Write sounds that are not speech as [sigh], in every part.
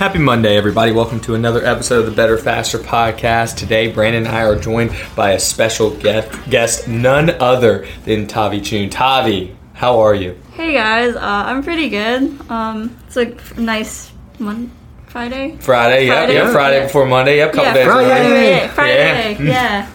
Happy Monday, everybody. Welcome to another episode of the Better Faster podcast. Today, Brandon and I are joined by a special guest, guest none other than Tavi Chhoun. Tavi, how are you? Hey guys, uh, I'm pretty good. Um, it's a nice Mon- Friday. Friday, yep, Friday, yep, Friday yeah. before Monday, yep, couple yeah, days. Friday. Friday, Friday, Yeah.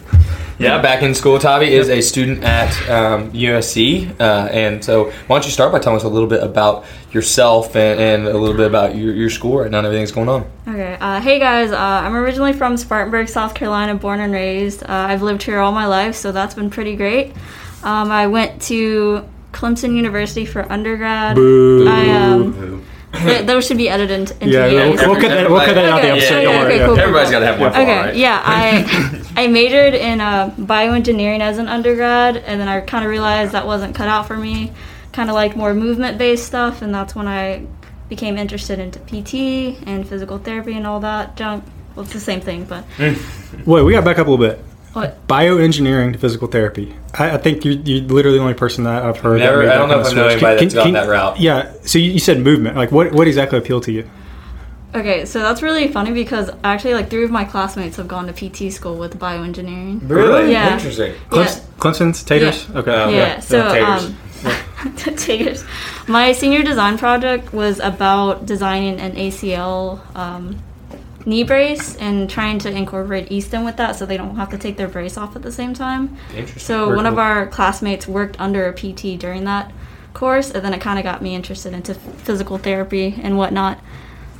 Yeah. Yeah, back in school. Tavi is a student at um, USC, uh, and so why don't you start by telling us a little bit about yourself and, and a little bit about your, your school right now and everything that's going on. Okay. Uh, hey guys, uh, I'm originally from Spartanburg, South Carolina, born and raised. Uh, I've lived here all my life, so that's been pretty great. Um, I went to Clemson University for undergrad. Boo. I um, th- those should be edited into into Yeah, the we'll, we'll cut that, we'll cut that out the Okay, episode. okay, don't okay, yeah. cool. Everybody's got to have one. for all, Okay, right? yeah, I [laughs] I majored in uh, bioengineering as an undergrad, and then I kind of realized that wasn't cut out for me. Kind of like more movement based stuff, and that's when I became interested into PT and physical therapy and all that junk. Well, it's the same thing, but [laughs] Wait, we got back up a little bit. what? Bioengineering to physical therapy. I, I think you, you're literally the only person that I've heard. Never- that I don't know if of I know switch. anybody that's gone that route. Yeah. So you, you said movement. Like, what what exactly appealed to you? Okay, so that's really funny because actually, like three of my classmates have gone to PT school with bioengineering. Really? Yeah. Interesting. Clemson, Clemson's Taters. Okay. Yeah. Yeah, so taters. um, [laughs] taters. My senior design project was about designing an ACL um, knee brace and trying to incorporate e-stim with that, so they don't have to take their brace off at the same time. Interesting. So Very one of our classmates worked under a PT during that course, and then it kind of got me interested into physical therapy and whatnot.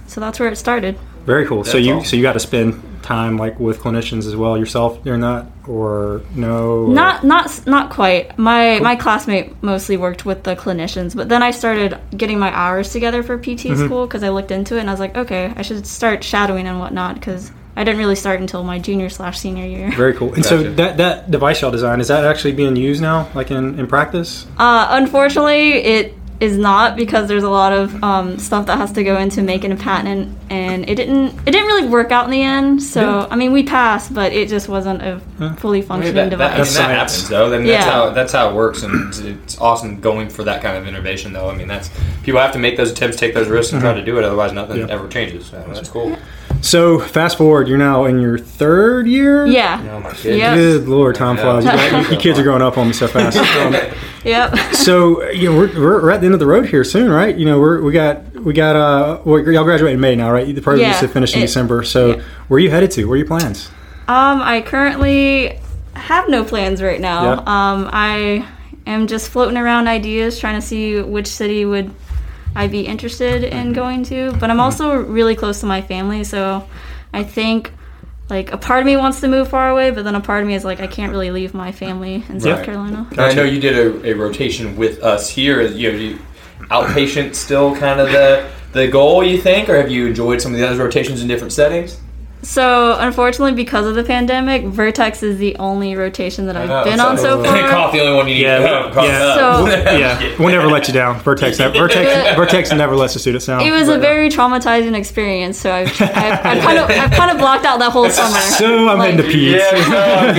So that's where it started. Very cool. so you awesome. so you got to spend time like with clinicians as well yourself during that, or no? or- Not not not quite. My my classmate mostly worked with the clinicians, but then I started getting my hours together for PT Mm-hmm. school because I looked into it and I was like, okay, I should start shadowing and whatnot because I didn't really start until my junior slash senior year. Very cool. And so that that device y'all design is that actually being used now, like in in practice? Uh, unfortunately, it is not because there's a lot of um, stuff that has to go into making a patent, and it didn't it didn't really work out in the end. So Yeah. I mean, we passed, but it just wasn't a fully I mean, functioning that, that, I mean, device. that happens though. I mean, that's Yeah. how that's how it works, and it's, it's awesome going for that kind of innovation. Though, I mean, that's people have to make those attempts, take those risks, and try to do it. Otherwise, nothing Yeah. ever changes. So that's cool. So fast forward, you're now in your third year. yeah. Oh my goodness. Yeah. Good lord, time Yeah. flies. You, got- you- you kids are growing up on me so fast. [laughs] Um, Yep. so you know we're, we're, we're at the end of the road here soon, right? You know we're we got we got uh well, y'all graduate in May now, right? The program Yeah, used to finish in it- December. So yeah. where are you headed to? Where are your plans? Um, I currently have no plans right now. Yeah. Um, I am just floating around ideas, trying to see which city would I be interested Mm-hmm. in going to. But I'm also really close to my family, so I think like a part of me wants to move far away, but then a part of me is like I can't really leave my family in South Right. Carolina. And I know you did a, a rotation with us here. You know, you, outpatient still kind of the the goal you think, or have you enjoyed some of the other rotations in different settings? So unfortunately, because of the pandemic, Vertex is the only rotation that I've Oh, been on so [laughs] far. Cough, the only one you need. Yeah, to well, cough yeah. So- yeah, we'll never let you down. Vertex, [laughs] never, Vertex, Vertex never lets the students down. It was But, a uh, very traumatizing experience, so I've, [laughs] I've, I've kind of I've kind of blocked out that whole summer. So I'm Like- heading to peds. Yeah, no, I'm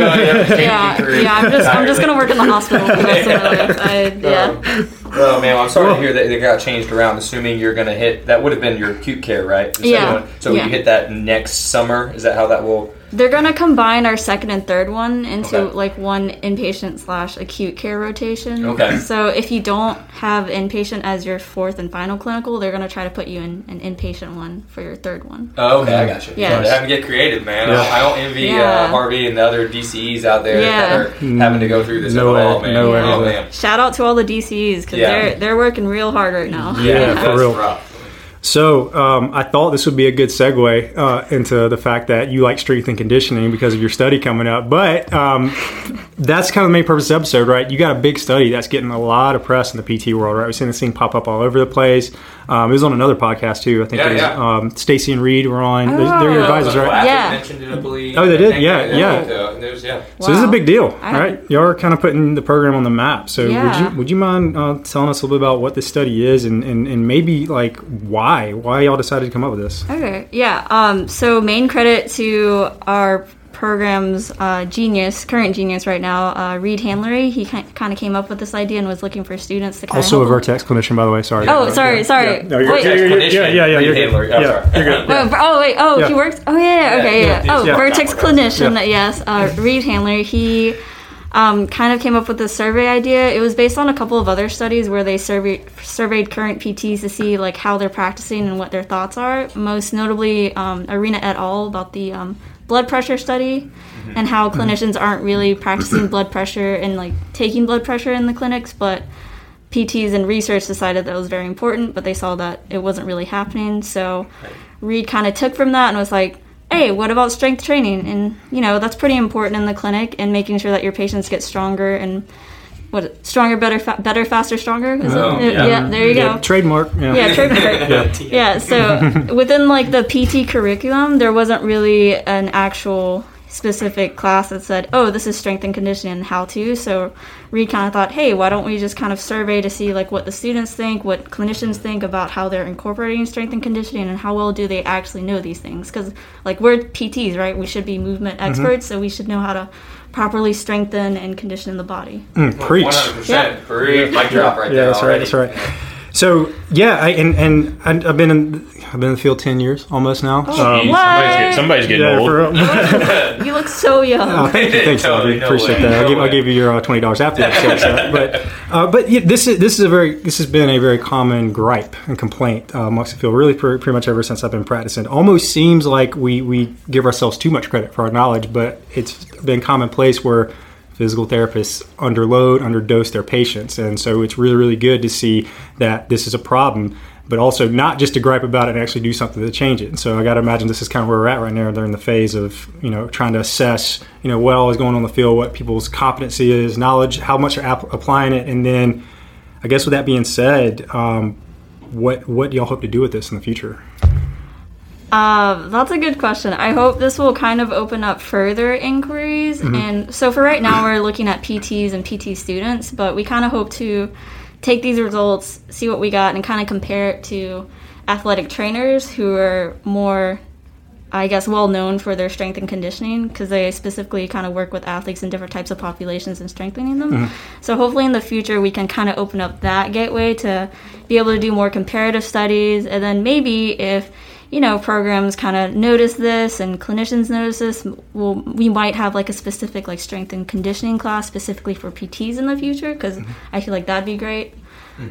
good. Yeah, yeah. I'm just I'm just gonna work in the hospital for the rest of my life. I, yeah. Oh man, well, I'm sorry to hear that they got changed around. Assuming you're going to hit that would have been your acute care, right? The second Yeah, one. So yeah. you hit that next summer. Is that how that will They're gonna combine our second and third one into Okay. like one inpatient slash acute care rotation. Okay. So if you don't have inpatient as your fourth and final clinical, they're gonna try to put you in an inpatient one for your third one. Oh, okay, I got you. Yeah. They have to get creative, man. Yeah. I don't envy Yeah. uh, Harvey and the other DCEs out there Yeah. that are having to go through this No at all, way, man. no way, oh, man. Shout out to all the DCEs because Yeah. they're they're working real hard right now. Yeah, [laughs] for that's real. rough. So um, I thought this would be a good segue uh, into the fact that you like strength and conditioning because of your study coming up. But um, that's kind of the main purpose of the episode, right? You got a big study that's getting a lot of press in the PT world, right? We've seen this thing pop up all over the place. Um, it was on another podcast too. I think Yeah, it was yeah. um, Stacy and Reed were on. They're, they're your Oh. advisors, Well, right? Athlete Yeah. mentioned it, I believe. Oh, they did? I Yeah, yeah. yeah. So this is a big deal, I- right? Y'all are kind of putting the program on the map. So would you would you mind uh, telling us a little bit about what this study is and, and, and maybe like why why y'all decided to come up with this? Okay, yeah. Um, so main credit to our program's uh, genius, current genius right now, uh, Reed Handlery. He kind of came up with this idea and was looking for students to kind Also a of Vertex clinician, by the way. Sorry. Oh, sorry, sorry. No, you're- Wait. you're- you're- yeah, yeah, yeah, clinician, you're good. Handler. I'm Yeah, you're good. Oh, oh wait, oh Yeah. he works. Oh yeah, yeah, okay, Yeah, yeah. Oh, yeah. Vertex clinician. Yeah. Yes, uh, Reed Handler. He um, kind of came up with this survey idea. It was based on a couple of other studies where they surveyed surveyed current PTs to see like how they're practicing and what their thoughts are. Most notably, um, Arena et al. about the um, blood pressure study and how clinicians aren't really practicing [clears throat] blood pressure and like taking blood pressure in the clinics, but PTs and research decided that was very important, but they saw that it wasn't really happening. So Reed kind of took from that and was like, hey, what about strength training? And, you know, that's pretty important in the clinic and making sure that your patients get stronger and what stronger, better, fa- better, faster, stronger. Is oh, it? Oh, yeah. yeah. there you Yeah, go. trademark. Yeah. Yeah, trademark. [laughs] yeah, so [laughs] within like the PT curriculum, there wasn't really an actual specific class that said, "Oh, this is strength and conditioning and how to." So Reed kind of thought, "Hey, why don't we just kind of survey to see like what the students think, what clinicians think about how they're incorporating strength and conditioning, and how well do they actually know these things?" Because like we're PTs, right? We should be movement Mm-hmm. experts, so we should know how to properly strengthen and condition the body. Mm, preach. 100%. Yeah. Preach. Mic drop right Yeah, there. that's right. That's right. So yeah, I, and and I- I've been in I've been in the field ten years almost now. Oh, Um, What? Somebody's, get, somebody's getting yeah, old. for. [laughs] You look so young. Oh, thank you, thanks, [laughs] Totally, Bobby. no Appreciate way, that. I'll give, I'll give you your uh, twenty dollars after the episode. so, [laughs] but uh, but yeah, this is this is a very this has been a very common gripe and complaint uh, amongst the field really pretty, pretty much ever since I've been practicing. It almost seems like we we give ourselves too much credit for our knowledge, but it's been commonplace where physical therapists underload, underdose their patients, and so it's really really good to see that this is a problem. But also not just to gripe about it and actually do something to change it. And so I got to imagine this is kind of where we're at right now. They're in the phase of you know trying to assess you know what all is going on in the field, what people's competency is, knowledge, how much they're app- applying it, and then I guess with that being said, um, what what do y'all hope to do with this in the future? Uh, that's a good question. I hope this will kind of open up further inquiries. And so for right now, we're looking at PTs and PT students, but we kind of hope to take these results, see what we got, and kind of compare it to athletic trainers who are more, I guess, well known for their strength and conditioning because they specifically kind of work with athletes in different types of populations and strengthening them. So hopefully in the future, we can kind of open up that gateway to be able to do more comparative studies, and then maybe if you know programs kind of notice this and clinicians notice this well we might have like a specific like strength and conditioning class specifically for pts in the future because i feel like that'd be great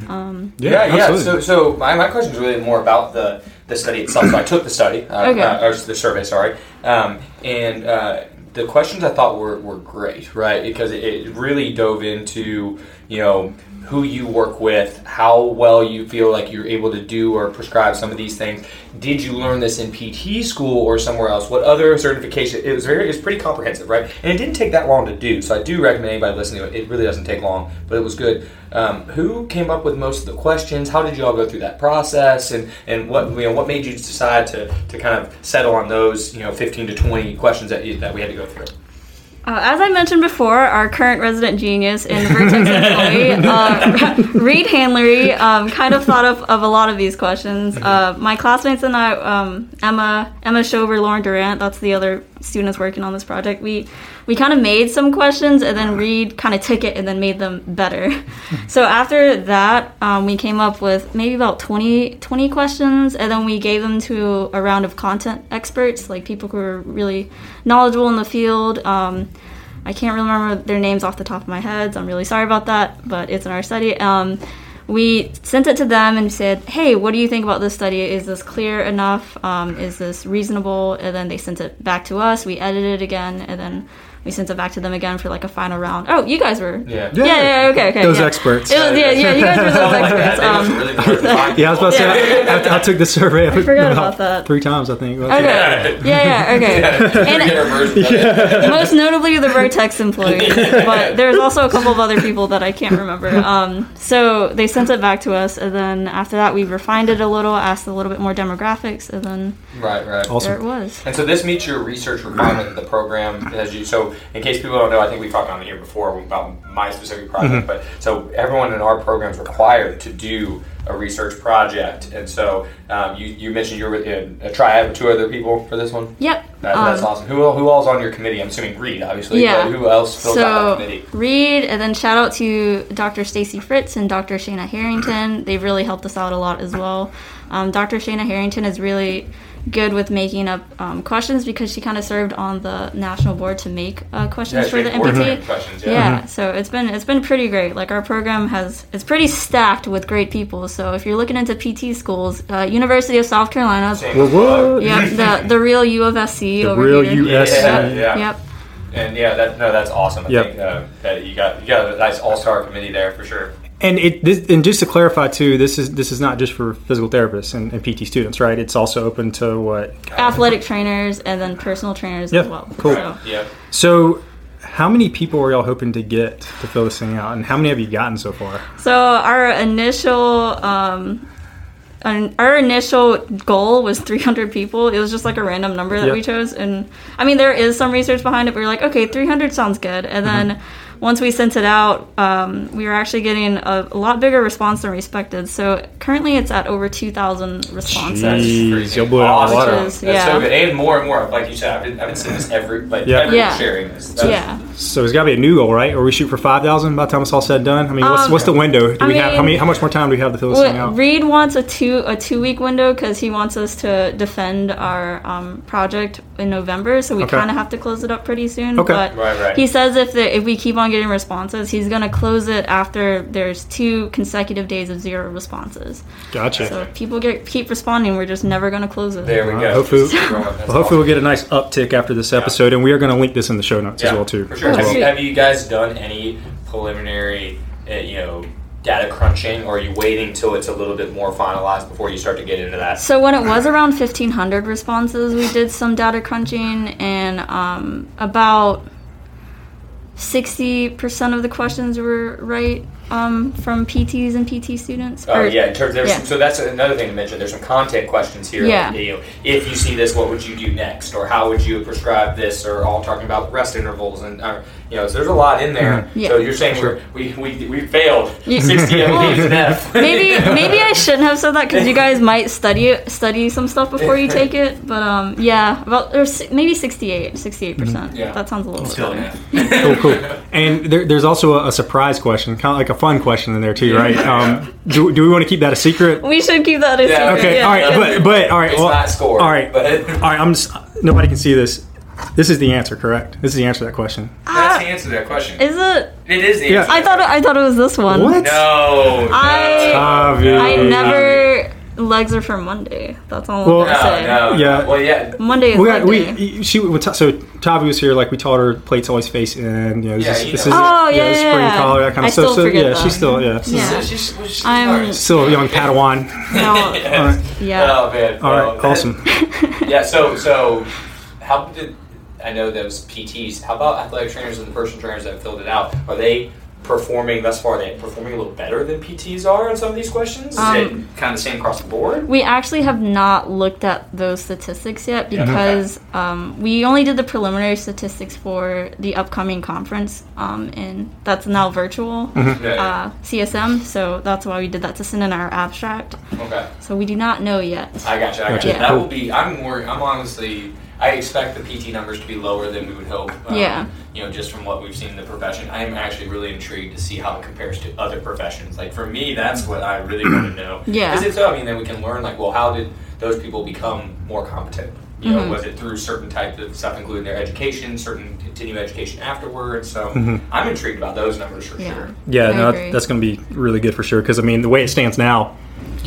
um, Yeah, yeah. absolutely. So, so my, my question is really more about the, the study itself. So I took the study, uh, Okay. uh, or the survey, sorry, um, and uh, the questions I thought were, were great, right? Because it, it really dove into you know who you work with, how well you feel like you're able to do or prescribe some of these things. Did you learn this in PT school or somewhere else? What other certification? It was very, it's pretty comprehensive, right? And it didn't take that long to do. So I do recommend anybody listening to it. It really doesn't take long, but it was good. Um, who came up with most of the questions? How did you all go through that process? And, and what you know, what made you decide to, to kind of settle on those you know 15 to 20 questions that you, that we had to go through? Uh, as I mentioned before, our current resident genius in Vertex employee, [laughs] uh, [laughs] Reed Handlery, um, kind of thought of, of a lot of these questions. Uh, my classmates and I, um, Emma, Emma Shover, Lauren Durant, that's the other students working on this project. We we kind of made some questions and then Reed kind of took it and then made them better. [laughs] so after that, um, we came up with maybe about 20, 20 questions and then we gave them to a round of content experts, like people who are really knowledgeable in the field. Um, I can't remember their names off the top of my head, so I'm really sorry about that, but it's in our study. Um, we sent it to them and said, "Hey, what do you think about this study? Is this clear enough? Um, is this reasonable?" And then they sent it back to us. We edited it again, and then we sent it back to them again for like a final round. Oh, you guys were. Yeah. Yeah, yeah, yeah, okay, okay. Those yeah. experts. It was, yeah, yeah, you guys were those [laughs] experts. Um, really worth the time. Yeah, I was about to say, I, I, I took the survey I forgot about that. three times, I think. [laughs] okay. Yeah, yeah, okay. Forget our version [laughs] most notably the Vertex employees, but there's also a couple of other people that I can't remember. Um, so they sent it back to us, and then after that, we refined it a little, asked a little bit more demographics, and then Right, right. there it was. And so this meets your research requirement of the program as you. So in case people don't know, I think we talked on here before about my specific project. But so everyone in our program is required to do a research project. And so um, you, you mentioned you're in a triad with two other people for this one. Yep. That, that's Um, awesome. Who el- who else on your committee? I'm assuming Reed, obviously. Yeah. But who else fills out So that committee? Reed, and then shout out to Dr. Stacy Fritz and Dr. Shana Harrington. They've really helped us out a lot as well. Um, Dr. Shana Harrington is really good with making up um, questions because she kind of served on the national board to make uh, questions Yeah, for the straightforward MPT. questions. Yeah, Yeah. so it's been it's been pretty great. Like our program has it's pretty stacked with great people. So if you're looking into PT schools, uh, University of South Carolina, Same What, as well. what? yeah, the the real U of SC The over real here. USC. Yeah, yeah. Yep. And yeah, that no, that's awesome. I Yep. think uh, that you got you got a nice all star committee there for sure. And it this, and just to clarify too, this is this is not just for physical therapists and, and PT students, right? It's also open to what? athletic trainers and then personal trainers Yeah, as well. cool. So, Yeah. So, how many people are y'all hoping to get to fill this thing out, and how many have you gotten so far? so our initial um, an- our initial goal was 300 people. It was just like a random number that Yep. we chose, and I mean there is some research behind it. But we were like, okay, 300 sounds good, and Mm-hmm. then. Once we sent it out, um, we were actually getting a, a lot bigger response than we expected. So currently, it's at over 2,000 responses. That's Jeez, freaking you'll blow it out of awesome. water. Which is- That's so good, and more and more. Like you said, I've been, I've been seeing this every like Yeah. every Yeah. sharing this. That's- Yeah. So it's got to be a new goal, right? Or we shoot for five thousand by the time it's all said and done. I mean, what's, Um, what's the window? Do I we have how many? How much more time do we have to fill this thing out? Reed wants a two a two week window because he wants us to defend our um, project in November, so we Okay. kind of have to close it up pretty soon. Okay. But Right, right. he says if the, if we keep on getting responses, he's gonna close it after there's two consecutive days of zero responses. Gotcha. So if people get keep responding, we're just never gonna close it. There we Uh, go. hopefully- Just keep going. That's Well, hopefully, awesome. we'll get a nice uptick after this episode, and we are going to link this in the show notes as well too. For sure. Oh, Have, you, have you guys done any preliminary, uh, you know, data crunching, or are you waiting till it's a little bit more finalized before you start to get into that? So when it was around 1,500 responses, we did some data crunching, and um, about 60% of the questions were right um, from PTs and PT students. Oh Or- yeah, in terms there's yeah. So that's another thing to mention. There's some content questions here. Yeah. Like, you know, if you see this, what would you do next, or how would you prescribe this, or all talking about rest intervals, and uh, you know, so there's a lot in there. Yeah. So you're saying we're, we we we failed [laughs] You- 60 of these [laughs] F. maybe maybe I shouldn't have said that because you guys might study study some stuff before you take it. But um, yeah, about or maybe 68, 68 percent. Yeah. That sounds a little bit Still better. an [laughs] cool, cool. And there, there's also a, a surprise question, kind of like a fun question in there too, right? Um, do, do we want to keep that a secret? We should keep that a Yeah. secret. Okay, yeah. all right, but but all right, It's well, not scored. all right, but all right. I'm just, nobody can see this. This is the answer, correct? This is the answer to that question. that's the ah, answer to that question. Is it? It is the Yeah. answer. I thought it, I thought it was this one. What? No. I- Tavi. I never. Legs are for Monday. That's all Well- I'm gonna say. No, no. Yeah. Well, yeah. We Monday is got leg day. we she when Ta- so Tavi was here like we taught her plates always face in you know this, Yeah, is- you this know. is Oh, yeah, spring yeah, yeah. collar that kind I of stuff still so forget yeah that. she's still yeah Yeah. She's, she's, she's I'm- still a young Padawan No, [laughs] all right yeah. Oh man. all well, right awesome [laughs] Yeah. So so how did I know those PTs? How about athletic trainers and the personal trainers that have filled it out? Are they performing thus far? Are they performing a little better than PTs are on some of these questions? Is Um, it kind of the same across the board? We actually have not looked at those statistics yet Yeah, okay. because um, we only did the preliminary statistics for the upcoming conference, um, and that's now virtual Yeah. uh, CSM. So that's why we did that to send in our abstract. okay. So we do not know yet. I got you. I got Gotcha. you. Yeah. That will be. I'm more. I'm honestly. I expect the PT numbers to be lower than we would hope. um, Yeah. You know, just from what we've seen in the profession, I am actually really intrigued to see how it compares to other professions. Like for me, that's what I really want [clears throat] to know. Yeah. Because it's, I mean, then we can learn like, well, how did those people become more competent? You Mm-hmm. know, was it through certain types of stuff, including their education, certain continuing education afterwards? So Mm-hmm. I'm intrigued about those numbers for Yeah. sure. Yeah, I no, that's going to be really good for sure. Because I mean, the way it stands now,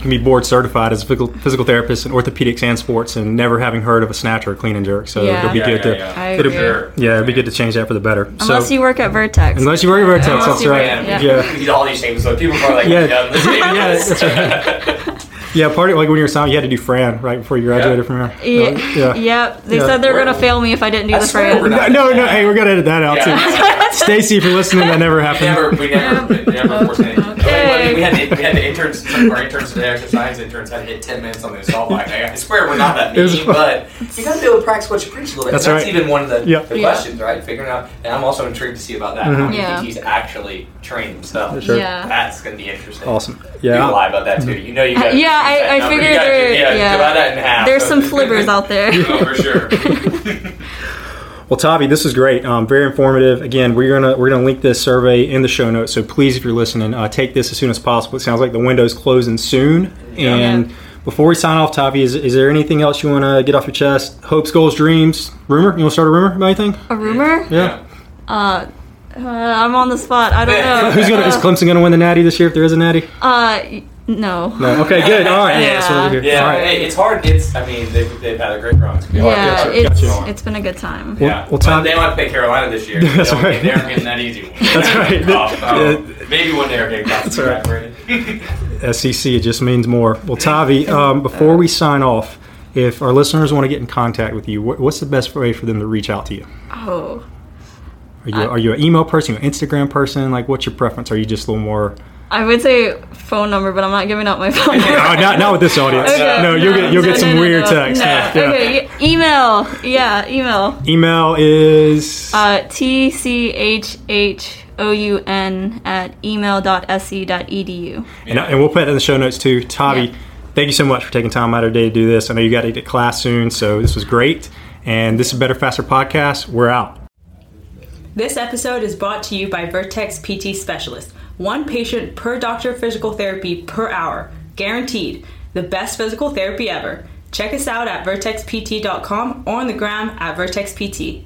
you can be board certified as a physical, physical therapist in orthopedics and sports, and never having heard of a snatch or a clean and jerk. So Yeah. it'll be yeah, good yeah, to yeah. It'll, sure. yeah, it'd be good to change that for the better. Unless so, you work at Vertex. unless you work at Vertex, Unless that's right. work- Man, Yeah. we need all these things, so people are like, Yeah. yeah, [laughs] Yeah, that's right. Yeah, part of like when you were assigned, you had to do Fran right before you graduated from there. Yeah. yeah. Yep. They Yeah. said they were We're- gonna fail me if I didn't do I the swear we're Fran. not- No, no, hey, we're gonna edit that out Yeah. too. Stacy, if you're listening, that never We happened. never, we never, we never forced anything. We had, the, we had the interns, our interns today, actually science interns, had to hit 10 minutes on the assault bike. I swear we're not that mean, but you gotta be able to practice what you preach a little bit. That's That's, right. even one of the, Yeah. the Yeah. questions, right? Figuring out, and I'm also intrigued to see about that. How many mm-hmm. Yeah. PTs actually train themselves? Sure. Yeah. That's gonna be interesting. Awesome. You Yeah. lie about that too. You know you got. Yeah, I- I figured there- Yeah, yeah. divide that in half. There's some [laughs] flippers out there. Oh, for sure. [laughs] Well, Tavi, this is great. Um, very informative. Again, we're gonna we're gonna link this survey in the show notes. So please, if you're listening, uh, take this as soon as possible. It sounds like the window's closing soon. Yeah. And before we sign off, Tavi, is, is there anything else you want to get off your chest? Hopes, goals, dreams, rumor? You want to start a rumor about anything? A rumor? Yeah. Uh, uh, I'm on the spot. I don't [laughs] know. Who's gonna? Is Clemson gonna win the Natty this year? If there is a Natty? Uh, y- no. No. Okay. Good. All right. [laughs] Yeah. that's what we're. Yeah, All right. hey, it's hard. It's. I mean, they've, they've had a great run. It's gonna hard Yeah, get it's going. it's been a good time. Well- Yeah, well, but Tom- they don't have to play Carolina this year. [laughs] That's They'll- right. They aren't getting that easy one. [laughs] That's right. Oh, oh, Yeah. maybe one day they're getting That's right. right. SEC, it just means more. Well, Tavi, um, before we sign off, if our listeners want to get in contact with you, what, what's the best way for them to reach out to you? Oh. Are you, are you an email person, an Instagram person? Like, what's your preference? Are you just a little more? I would say phone number, but I'm not giving out my phone number. No, not, not with this audience. Okay. No, you'll get you'll No, get some no, no, weird no. text. No. Yeah, yeah. Okay, y- email. Yeah, email. Email is Uh, T C H H O U N at email.sc.edu. and, and we'll put that in the show notes too. Tavi, Yeah. thank you so much for taking time out of your day to do this. I know you got to get to class soon, so this was great. And this is Better Faster Podcast. We're out. This episode is brought to you by Vertex PT Specialist. One patient per doctor of physical therapy per hour. Guaranteed. The best physical therapy ever. Check us out at vertexpt.com or on the gram at vertexpt.